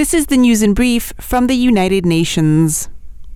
This is the news in brief from the United Nations.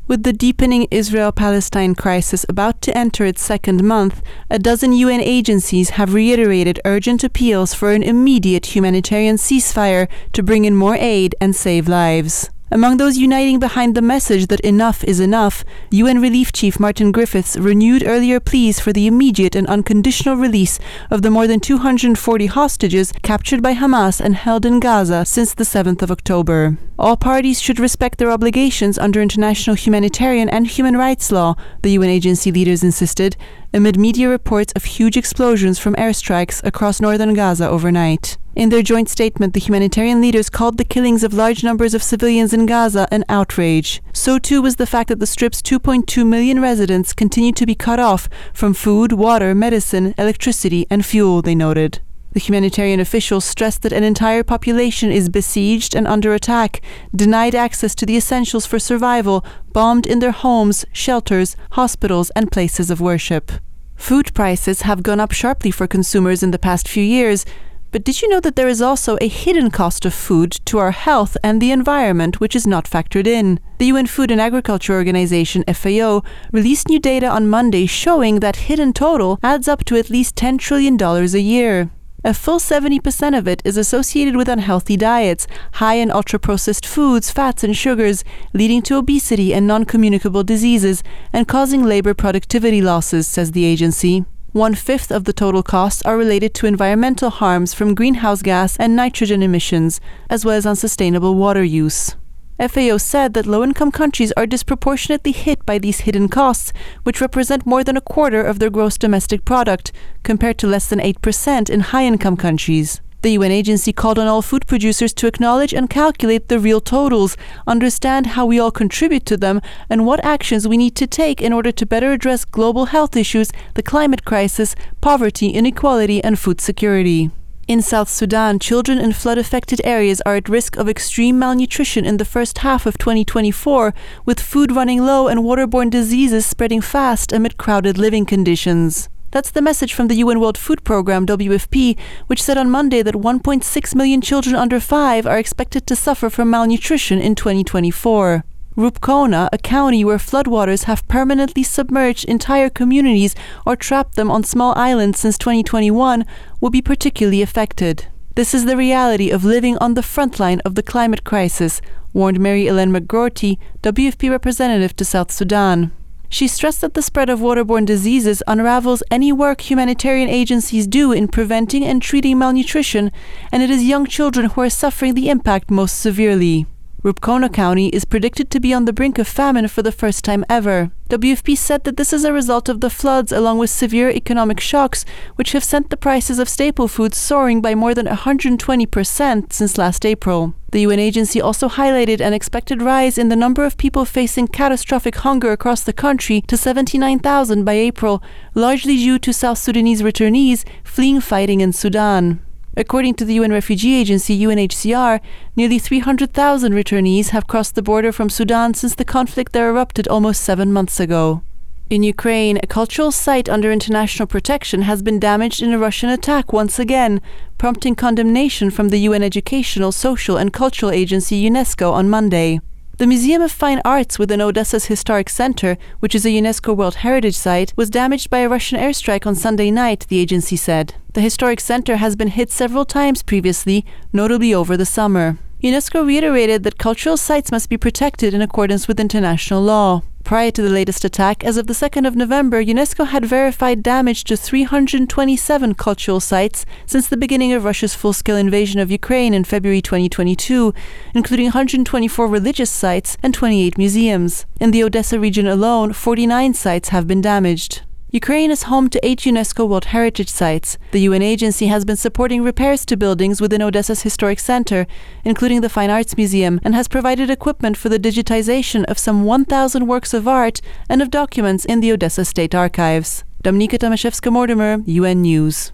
With the deepening Israel Palestine crisis about to enter its second month, a dozen UN agencies have reiterated urgent appeals for an immediate humanitarian ceasefire to bring in more aid and save lives. Among those uniting behind the message that enough is enough, UN Relief Chief Martin Griffiths renewed earlier pleas for the immediate and unconditional release of the more than 240 hostages captured by Hamas and held in Gaza since the 7th of October. All parties should respect their obligations under international humanitarian and human rights law, the UN agency leaders insisted, amid media reports of huge explosions from airstrikes across northern Gaza overnight. In their joint statement, the humanitarian leaders called the killings of large numbers of civilians in Gaza an outrage. So too was the fact that the Strip's 2.2 million residents continue to be cut off from food, water, medicine, electricity, and fuel, they noted. The humanitarian officials stressed that an entire population is besieged and under attack, denied access to the essentials for survival, bombed in their homes, shelters, hospitals, and places of worship. Food prices have gone up sharply for consumers in the past few years, but did you know that there is also a hidden cost of food to our health and the environment which is not factored in? The UN Food and Agriculture Organization, FAO, released new data on Monday showing that hidden total adds up to at least $10 trillion a year. A full 70% of it is associated with unhealthy diets, high in ultra processed foods, fats, and sugars, leading to obesity and non communicable diseases and causing labor productivity losses, says the agency. One fifth of the total costs are related to environmental harms from greenhouse gas and nitrogen emissions, as well as unsustainable water use. FAO said that low income countries are disproportionately hit by these hidden costs, which represent more than a quarter of their gross domestic product, compared to less than 8% in high income countries. The UN agency called on all food producers to acknowledge and calculate the real totals, understand how we all contribute to them, and what actions we need to take in order to better address global health issues, the climate crisis, poverty, inequality, and food security. In South Sudan, children in flood affected areas are at risk of extreme malnutrition in the first half of 2024, with food running low and waterborne diseases spreading fast amid crowded living conditions. That's the message from the UN World Food Programme, WFP, which said on Monday that 1.6 million children under 5 are expected to suffer from malnutrition in 2024. Rubkona, a county where floodwaters have permanently submerged entire communities or trapped them on small islands since 2021, will be particularly affected. This is the reality of living on the front line of the climate crisis, warned Mary Ellen McGroarty, WFP representative to South Sudan. She stressed that the spread of waterborne diseases unravels any work humanitarian agencies do in preventing and treating malnutrition, and it is young children who are suffering the impact most severely. Rubkona County is predicted to be on the brink of famine for the first time ever. WFP said that this is a result of the floods along with severe economic shocks, which have sent the prices of staple foods soaring by more than 120% since last April. The UN agency also highlighted an expected rise in the number of people facing catastrophic hunger across the country to 79,000 by April, largely due to South Sudanese returnees fleeing fighting in Sudan. According to the UN Refugee Agency UNHCR, nearly 300,000 returnees have crossed the border from Sudan since the conflict there erupted almost seven months ago. In Ukraine, a cultural site under international protection has been damaged in a Russian attack once again, prompting condemnation from the UN Educational, Social and Cultural Agency UNESCO on Monday. The Museum of Fine Arts within Odessa's historic center, which is a UNESCO World Heritage Site, was damaged by a Russian airstrike on Sunday night, the agency said. The historic center has been hit several times previously, notably over the summer. UNESCO reiterated that cultural sites must be protected in accordance with international law. Prior to the latest attack, as of the 2nd of November, UNESCO had verified damage to 327 cultural sites since the beginning of Russia's full scale invasion of Ukraine in February 2022, including 124 religious sites and 28 museums. In the Odessa region alone, 49 sites have been damaged. Ukraine is home to eight UNESCO World Heritage Sites. The UN agency has been supporting repairs to buildings within Odessa's historic center, including the Fine Arts Museum, and has provided equipment for the digitization of some 1,000 works of art and of documents in the Odessa State Archives. Dominika Tomaszewska Mortimer, UN News.